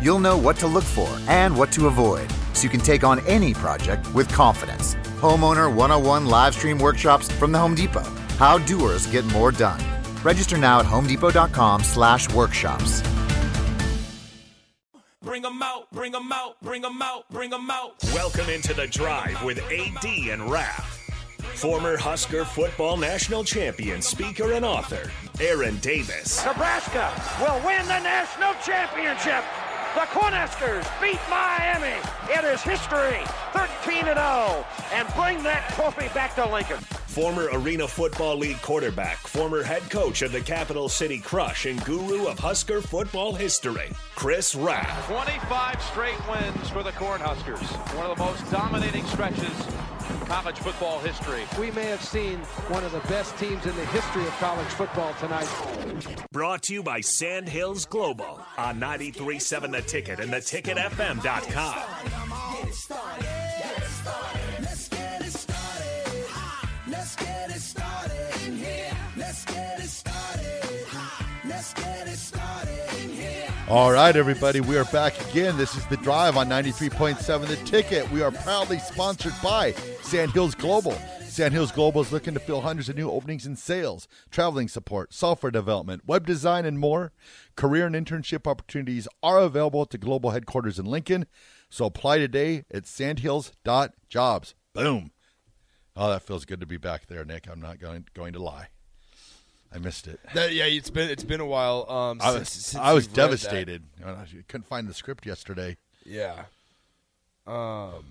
You'll know what to look for and what to avoid so you can take on any project with confidence. Homeowner 101 live stream workshops from the Home Depot. How doers get more done. Register now at homedepot.com slash workshops. Bring them out, bring them out, bring them out, bring them out. Welcome into the drive with AD and Raph. Former Husker football national champion, speaker, and author, Aaron Davis. Nebraska will win the national championship. The Cornhuskers beat Miami. It is history, 13 0, and bring that trophy back to Lincoln. Former Arena Football League quarterback, former head coach of the Capital City Crush, and guru of Husker football history, Chris Rapp. 25 straight wins for the Cornhuskers. One of the most dominating stretches in college football history. We may have seen one of the best teams in the history of college football tonight. Brought to you by Sandhills Global on 93.7 The Ticket and theticketfm.com. All right, everybody, we are back again. This is The Drive on 93.7 The Ticket. We are proudly sponsored by Sandhills Global. Sandhills Global is looking to fill hundreds of new openings in sales, traveling support, software development, web design, and more. Career and internship opportunities are available at the global headquarters in Lincoln. So apply today at sandhills.jobs. Boom. Oh, that feels good to be back there, Nick. I'm not going, going to lie. I missed it. That, yeah, it's been it's been a while. Um, I was, since I was you've read that. devastated. I couldn't find the script yesterday. Yeah. Um,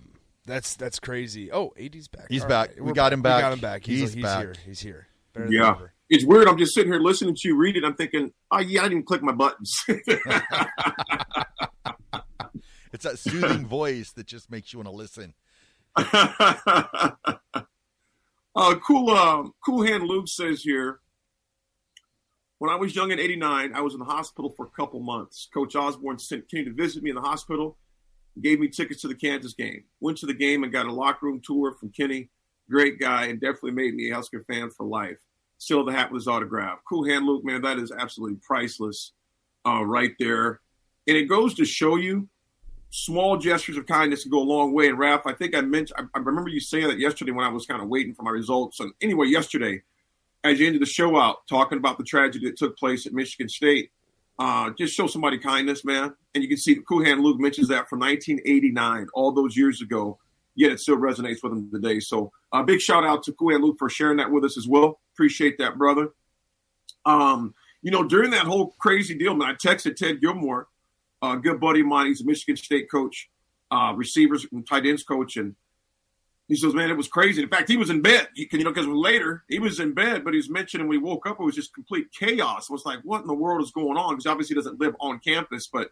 that's that's crazy. Oh, AD's back. He's All back. right, We we're got him We back. got him back. He's, He's he's back. here. He's here. Better Yeah. It's weird. I'm just sitting here listening to you read it. I'm thinking, oh, yeah, I didn't even click my buttons. It's that soothing voice that just makes you want to listen. uh, cool, um, cool hand Luke says here. When I was young in '89, I was in the hospital for a couple months. Coach Osborne sent Kenny to visit me in the hospital, gave me tickets to the Kansas game. Went to the game and got a locker room tour from Kenny. Great guy, and definitely made me a Husker fan for life. Still the hat with his autograph. Cool hand Luke, man, that is absolutely priceless, uh, right there. And it goes to show you small gestures of kindness can go a long way. And Raph, I think I mentioned, I, I remember you saying that yesterday when I was kind of waiting for my results. And anyway, yesterday, you ended the show out, talking about the tragedy that took place at Michigan State, uh, just show somebody kindness, man. And you can see Hand Luke mentions that from 1989, all those years ago. Yet it still resonates with him today. So, a uh, big shout out to Hand Luke for sharing that with us as well. Appreciate that, brother. Um, you know, during that whole crazy deal, man, I texted Ted Gilmore, a good buddy of mine. He's a Michigan State coach, uh, receivers and tight ends coach, and he says, "Man, it was crazy." In fact, he was in bed. He, you know, because later he was in bed, but he was mentioning when he woke up, it was just complete chaos. It was like, what in the world is going on? Because obviously he doesn't live on campus, but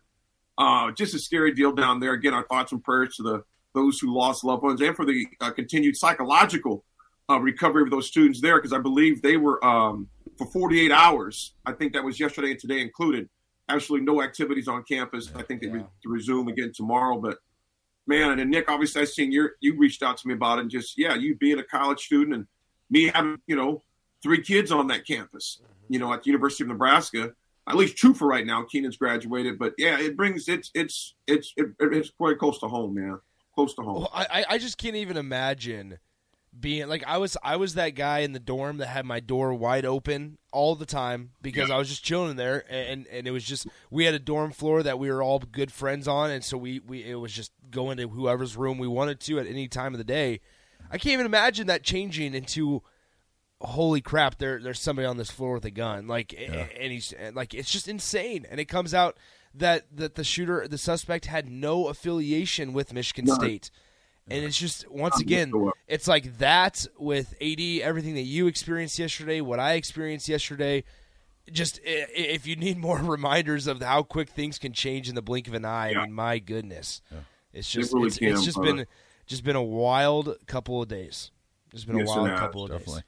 uh, just a scary deal down there. Again, our thoughts and prayers to the those who lost loved ones and for the uh, continued psychological uh, recovery of those students there, because I believe they were um, for 48 hours. I think that was yesterday and today included. Absolutely no activities on campus. I think they re- resume again tomorrow, but man, and Nick, obviously, I seen your you reached out to me about it. And just yeah, you being a college student and me having you know three kids on that campus, mm-hmm. you know, at the University of Nebraska. At least two for right now. Keenan's graduated, but yeah, it brings it's it's it's it, it's quite close to home, man. Close to home. Well, I I just can't even imagine being like I was I was that guy in the dorm that had my door wide open all the time because I was just chilling in there and and it was just we had a dorm floor that we were all good friends on and so we we it was just going to whoever's room we wanted to at any time of the day. I can't even imagine that changing into holy crap there there's somebody on this floor with a gun like and he's like it's just insane and it comes out that that the shooter the suspect had no affiliation with Michigan None. State. And it's just once again, it's like that with AD, everything that you experienced yesterday, what I experienced yesterday. Just if you need more reminders of how quick things can change in the blink of an eye, I mean, my goodness, It's just really it's, can, it's just brother. been just been a wild couple of days. It's been Yes, a wild couple of definitely. days.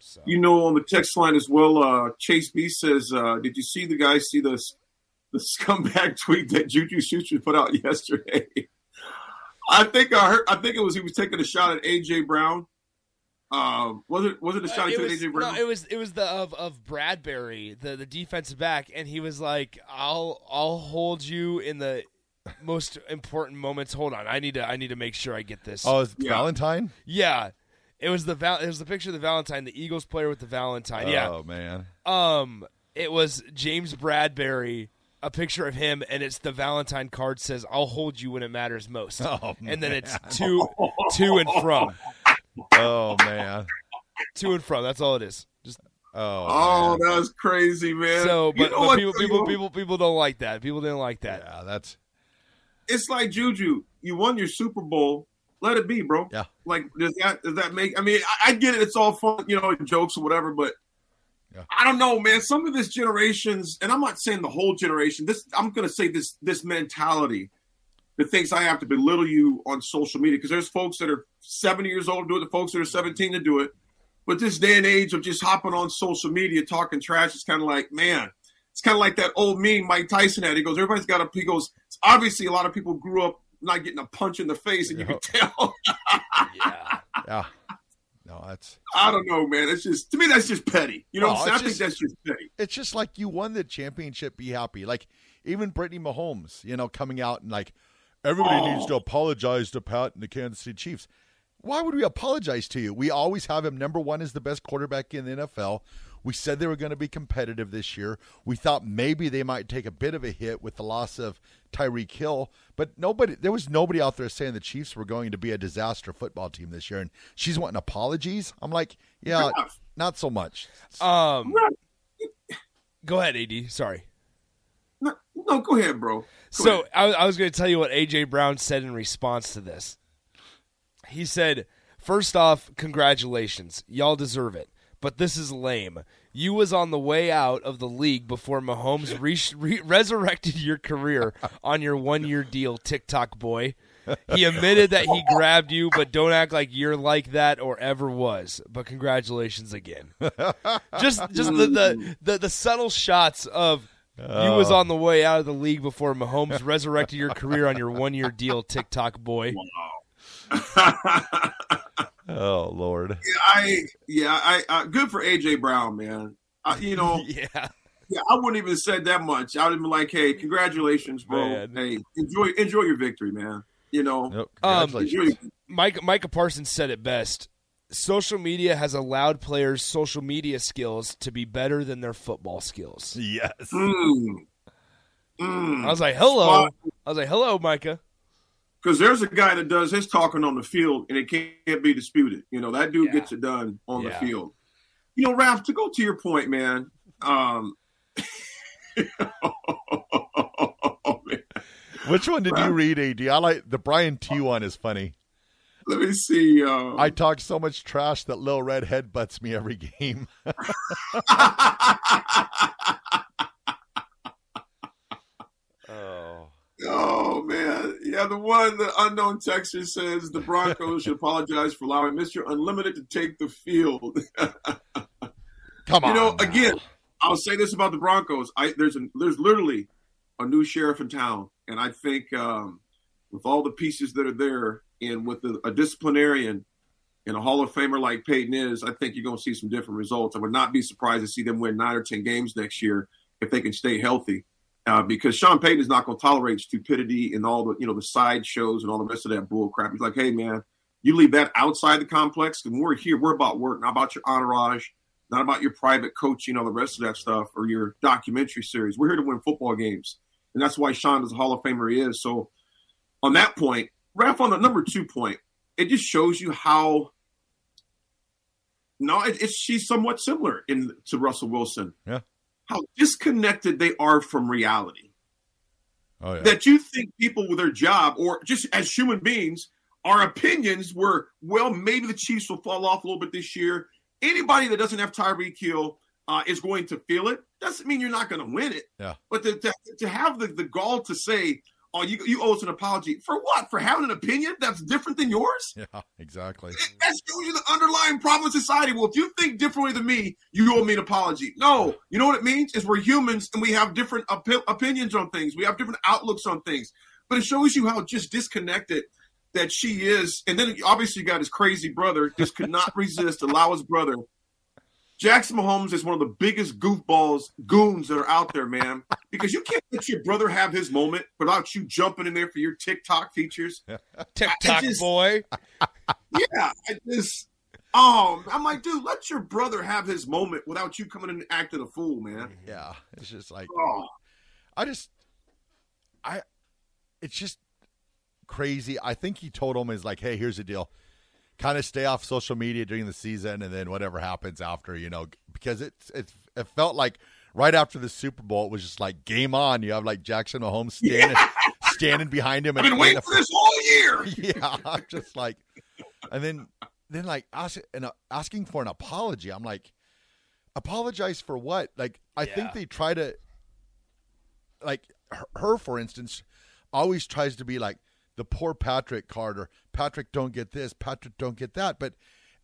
So. You know, on the text line as well, uh, Chase B says, uh, "Did you see the guy see the the scumbag tweet that Juju Schuster put out yesterday?" I think I heard. I think it was he was taking a shot at AJ Brown. Um, was it was it a shot Uh, it took at was, AJ Brown? no, it was it was the of of Bradberry, the the defensive back, and he was like, "I'll I'll hold you in the most important moments." Hold on, I need to I need to make sure I get this. Oh, it's Yeah. Valentine. yeah, it was the val- it was the picture of the Valentine, the Eagles player with the Valentine. Yeah, Oh man. um, it was James Bradberry. A picture of him, and it's the Valentine card says, "I'll hold you when it matters most," Oh, and then it's to to and from, Oh man. to and from. That's all it is. Just Oh. oh, man. that's crazy, man. So, You but, know but people, people, people, people don't like that. People didn't like that. Yeah, that's it's like Juju. You won your Super Bowl. Let it be, bro. Yeah. Like, does that does that make? I mean, I, I get it. It's all fun, you know, jokes or whatever. But Yeah. I don't know, man. Some of this generations, and I'm not saying the whole generation. This I'm going to say this this mentality that thinks I have to belittle you on social media because there's folks that are 70 years old to do it, the folks that are 17 to do it. But this day and age of just hopping on social media talking trash is kind of like, man, it's kind of like that old meme Mike Tyson had. He goes, everybody's got a. He goes, obviously a lot of people grew up not getting a punch in the face, and you can tell. Yeah. yeah. No, that's I don't know, man. It's just to me that's just petty. You know, No, what I'm saying? I it's think that's just petty. it's just like you won the championship, be happy. Like even Brittany Mahomes, you know, coming out and like everybody Oh. needs to apologize to Pat and the Kansas City Chiefs. Why would we apologize to you? We always have him number one as the best quarterback in the NFL. We said they were going to be competitive this year. We thought maybe they might take a bit of a hit with the loss of Tyreek Hill, but nobody there was nobody out there saying the Chiefs were going to be a disaster football team this year. And she's wanting apologies. I'm like, yeah, Yeah. not so much. Um, go ahead, AD. Sorry. No, no, go ahead, bro. Go So ahead. I, I was going to tell you what AJ Brown said in response to this. He said, first off, congratulations. Y'all deserve it. But this is lame. You was on the way out of the league before Mahomes re- re- resurrected your career on your one-year deal, TikTok boy. He admitted that he grabbed you, but don't act like you're like that or ever was. But congratulations again. just just the the, the, the subtle shots of you was on the way out of the league before Mahomes resurrected your career on your one-year deal, TikTok boy. Oh Lord. Yeah, I yeah, I, I good for AJ Brown, man. I, you know, Yeah. yeah, I wouldn't even said that much. I would have been like, hey, congratulations, bro. Man. Hey, enjoy enjoy your victory, man. You know, Nope. Um, Congratulations. enjoy, Mike Micah Parsons said it best. Social media has allowed players' social media skills to be better than their football skills. yes. mm, mm. I was like, "Hello." Spot. I was like, "Hello, Micah." Because there's a guy that does his talking on the field and it can't be disputed. You know, that dude Yeah. gets it done on Yeah. the field. You know, Ralph, to go to your point, man. Um, oh, man. Which one did you read, AD? I like the Brian T one is funny. Let me see. Uh, I talk so much trash that Lil Red headbutts me every game. oh. Oh man, yeah, the one the unknown texter says the Broncos should apologize for allowing Mister Unlimited to take the field. Come on. you know, now. again, I'll say this about the Broncos. I there's a, there's literally a new sheriff in town, and I think um, with all the pieces that are there, and with a, a disciplinarian and a Hall of Famer like Payton is, I think you're going to see some different results. I would not be surprised to see them win nine or ten games next year if they can stay healthy. Uh, because Sean Payton is not going to tolerate stupidity and all the you know the sideshows and all the rest of that bull crap. He's like, hey man, you leave that outside the complex, and we're here. We're about work, not about your entourage, not about your private coaching, all the rest of that stuff, or your documentary series. We're here to win football games, and that's why Sean is a Hall of Famer he is. So, on that point, Raph, on the number two point, it just shows you how. No, it, it's she's somewhat similar in to Russell Wilson. Yeah. How disconnected they are from reality Oh yeah. that you think people with their job or just as human beings, our opinions were, well, maybe the Chiefs will fall off a little bit this year. Anybody that doesn't have Tyreek Hill uh, is going to feel it. Doesn't mean you're not going to win it. Yeah. But to, to, to have the, the gall to say oh, you you owe us an apology for what? For having an opinion that's different than yours? Yeah, exactly. That shows you the underlying problem in society. Well, if you think differently than me, you owe me an apology. No, you know what it means is we're humans and we have different opi- opinions on things. We have different outlooks on things. But it shows you how just disconnected that she is. And then obviously you got his crazy brother, just could not resist, allow his brother. Jackson Mahomes is one of the biggest goofballs, goons that are out there, man. Because you can't let your brother have his moment without you jumping in there for your TikTok features. TikTok just- boy. Yeah, I just, oh, I'm like, dude, let your brother have his moment without you coming in and acting a fool, man. Yeah, it's just like Oh, I just, I, it's just crazy. I think he told him is like, hey, here's the deal, kind of stay off social media during the season, and then whatever happens after, you know, because it's it's it felt like right after the Super Bowl, it was just like game on. You have like Jackson Mahomes standing standing behind him, I've and been waiting for this all year. yeah, I'm just like, and then then like ask, and uh, asking for an apology. I'm like, apologize for what? Like, I think they try to, like her, her, for instance, always tries to be like the poor Patrick Carter. Patrick don't get this. Patrick don't get that. But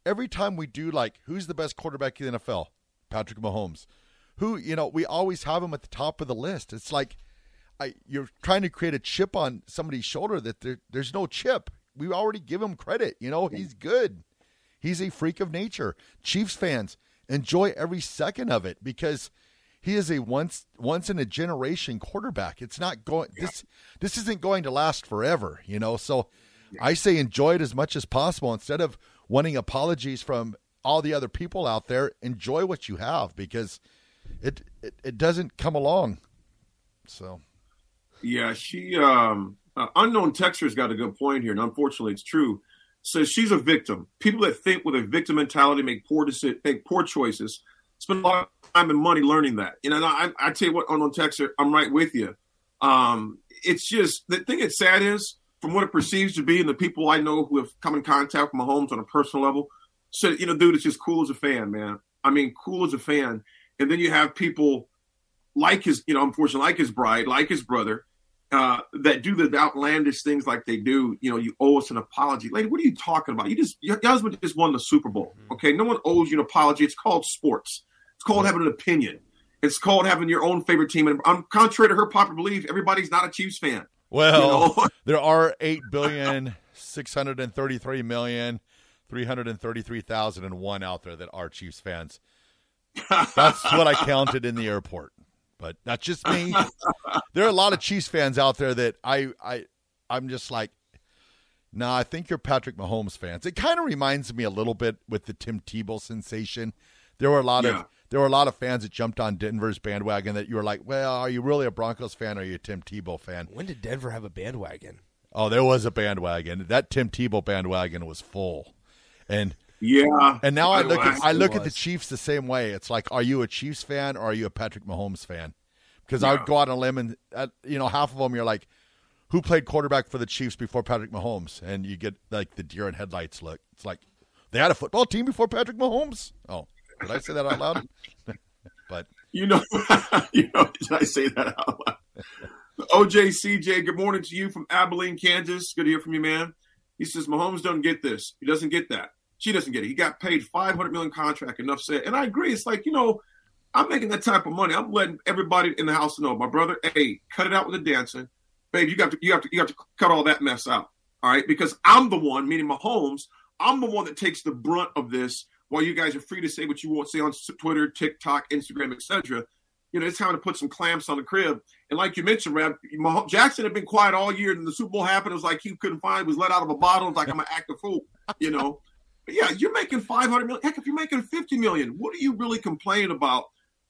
every time we do, like, who's the best quarterback in the NFL? Patrick Mahomes. Who you know, we always have him at the top of the list. It's like. I, you're trying to create a chip on somebody's shoulder that there, there's no chip. We already give him credit. You know, he's good. He's a freak of nature. Chiefs fans enjoy every second of it because he is a once once in a generation quarterback. It's not going this this isn't going to last forever, you know. So I say enjoy it as much as possible instead of wanting apologies from all the other people out there. Enjoy what you have because it it, it doesn't come along. So Yeah, she um uh, unknown texter's got a good point here, and unfortunately, it's true. Says she's a victim. People that think with a victim mentality make poor make poor choices. Spend a lot time and money learning that. You know, and I, I tell you what, unknown texter, I'm right with you. Um, it's just the thing that's sad is from what it perceives to be, and the people I know who have come in contact with Mahomes on a personal level, said, you know, dude, it's just cool as a fan, man. I mean, cool as a fan. And then you have people like his, you know, unfortunately, like his bride, like his brother, uh, that do the outlandish things like they do. You know, you owe us an apology, lady. What are you talking about? You just your husband just won the Super Bowl. Okay, no one owes you an apology. It's called sports. It's called having an opinion. It's called having your own favorite team. And I'm contrary to her popular belief, everybody's not a Chiefs fan. Well, You know? there are eight billion six hundred and thirty-three million three hundred and thirty-three thousand and one out there that are Chiefs fans. That's what I counted in the airport, but that's just me. There are a lot of Chiefs fans out there that I I I'm just like, nah. I think you're Patrick Mahomes fans. It kind of reminds me a little bit with the Tim Tebow sensation. There were a lot Yeah. of there were a lot of fans that jumped on Denver's bandwagon that you were like, well, are you really a Broncos fan or are you a Tim Tebow fan? When did Denver have a bandwagon? Oh, there was a bandwagon. That Tim Tebow bandwagon was full, and yeah. and now I I- look at I- I look at the. Chiefs the same way. It's like, are you a Chiefs fan or are you a Patrick Mahomes fan? Because I would go out on a limb and uh, you know half of them you're like, who played quarterback for the Chiefs before Patrick Mahomes? And you get like the deer in headlights look. It's like they had a football team before Patrick Mahomes. Oh, did I say that out loud? but You know, you know, did I say that out loud? OJ CJ, good morning to you from Abilene, Kansas. Good to hear from you, man. He says Mahomes doesn't get this. He doesn't get that. She doesn't get it. He got paid 500 million contract. Enough said. And I agree. It's like you know, I'm making that type of money. I'm letting everybody in the house know. My brother, hey, cut it out with the dancing, babe. You got to, you have to, you have to cut all that mess out. All right, because I'm the one, meaning Mahomes. I'm the one that takes the brunt of this. While you guys are free to say what you want to say on Twitter, TikTok, Instagram, etc. You know, it's time to put some clamps on the crib. And like you mentioned, Mah- Jackson had been quiet all year, and the Super Bowl happened. It was like he couldn't find, was let out of a bottle. It's like I'm an active fool, you know. But yeah, you're making 500 million. Heck, if you're making 50 million, what are you really complaining about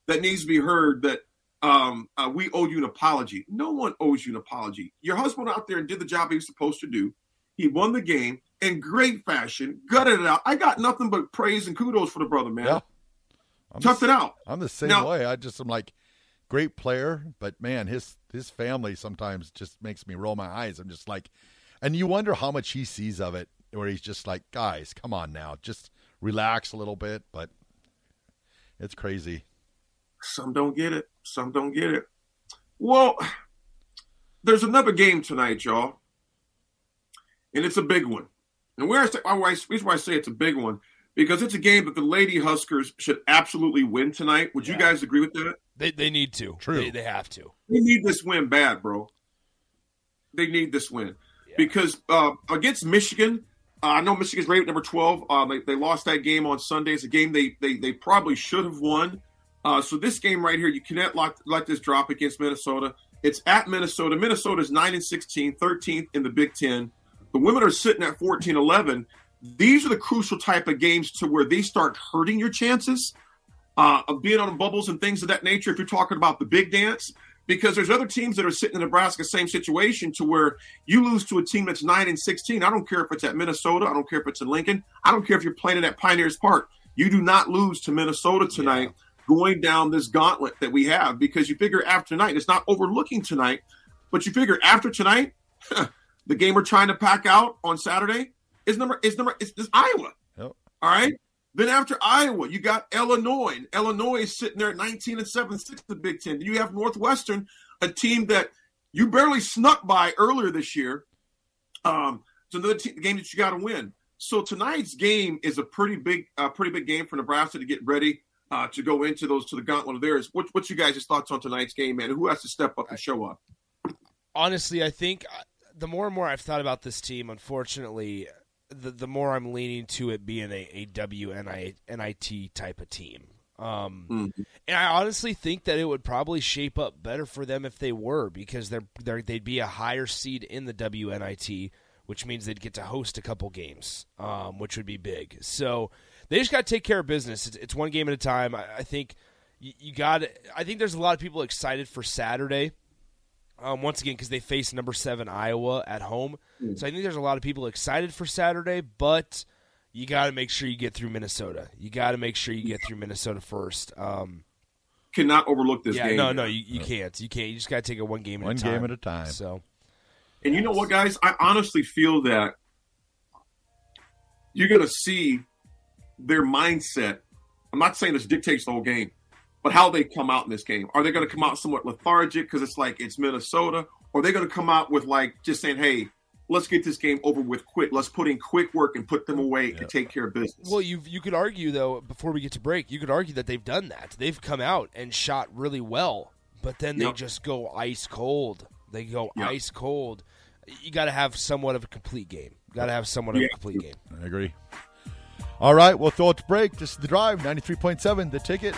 that needs to be heard? That um, uh, we owe you an apology. No one owes you an apology. Your husband out there and did the job he was supposed to do. He won the game in great fashion, gutted it out. I got nothing but praise and kudos for the brother, man. yeah, I'm Toughed the, it out. I'm the same Now- way. I just am like great player, but man, his his family sometimes just makes me roll my eyes. I'm just like, and you wonder how much he sees of it, where he's just like, guys, come on now, just relax a little bit. But it's crazy. Some don't get it. Some don't get it. Well, there's another game tonight, y'all, and it's a big one. And where I say, why, reason why I say it's a big one because it's a game that the Lady Huskers should absolutely win tonight. Would you guys agree with that? They they need to. True. They, they have to. They need this win bad, bro. They need this win because uh, against Michigan, uh, I know Michigan's rated number twelve. Uh, they, they lost that game on Sunday. It's a game they they, they probably should have won. Uh, so this game right here, you cannot let, let this drop against Minnesota. It's at Minnesota. Minnesota's 9 and 16, 13th in the Big Ten. The women are sitting at 14 11. These are the crucial type of games to where they start hurting your chances uh, of being on bubbles and things of that nature. If you're talking about the big dance, because there's other teams that are sitting in Nebraska, same situation to where you lose to a team that's 9 and 16. I don't care if it's at Minnesota. I don't care if it's in Lincoln. I don't care if you're playing it at Pioneers Park. You do not lose to Minnesota tonight going down this gauntlet that we have because you figure after tonight, it's not overlooking tonight, but you figure after tonight, the game we're trying to pack out on Saturday is number is number is, is Iowa. Yep. All right. Then after Iowa, you got Illinois. And Illinois is sitting there at 19 and 7, 6 the Big Ten. You have Northwestern, a team that you barely snuck by earlier this year. Um, it's another te- game that you got to win. So tonight's game is a pretty big, uh, pretty big game for Nebraska to get ready uh, to go into those to the gauntlet of theirs. What, what's you guys' thoughts on tonight's game, man? Who has to step up and show up? Honestly, I think the more and more I've thought about this team, unfortunately, the the more I'm leaning to it being a, a WNIT type of team. Um, Mm-hmm. And I honestly think that it would probably shape up better for them if they were, because they're, they're they'd be a higher seed in the WNIT, which means they'd get to host a couple games, um, which would be big. So they just got to take care of business. It's, it's one game at a time. I, I think you, you got. I think there's a lot of people excited for Saturday. Um, once again, because they face number seven Iowa at home, so I think there's a lot of people excited for Saturday. But you got to make sure you get through Minnesota. You got to make sure you get through Minnesota first. Um, Cannot overlook this yeah, game. no, no, you, you can't. You can't. You just got to take it one game at a time. One game at a time. So And you know what, guys? I honestly feel that you're going to see their mindset. I'm not saying this dictates the whole game, but how they come out in this game. Are they going to come out somewhat lethargic because it's like it's Minnesota? Or are they going to come out with like just saying, hey, let's get this game over with quick. Let's put in quick work and put them away and take care of business. Well, you you could argue though before we get to break, you could argue that they've done that. They've come out and shot really well, but then they Yep. just go ice cold. They go Yep. ice cold. You got to have somewhat of a complete game. Got to have somewhat of a complete game. I agree. All right, we'll throw it to break. This is the drive, 93.7, the ticket.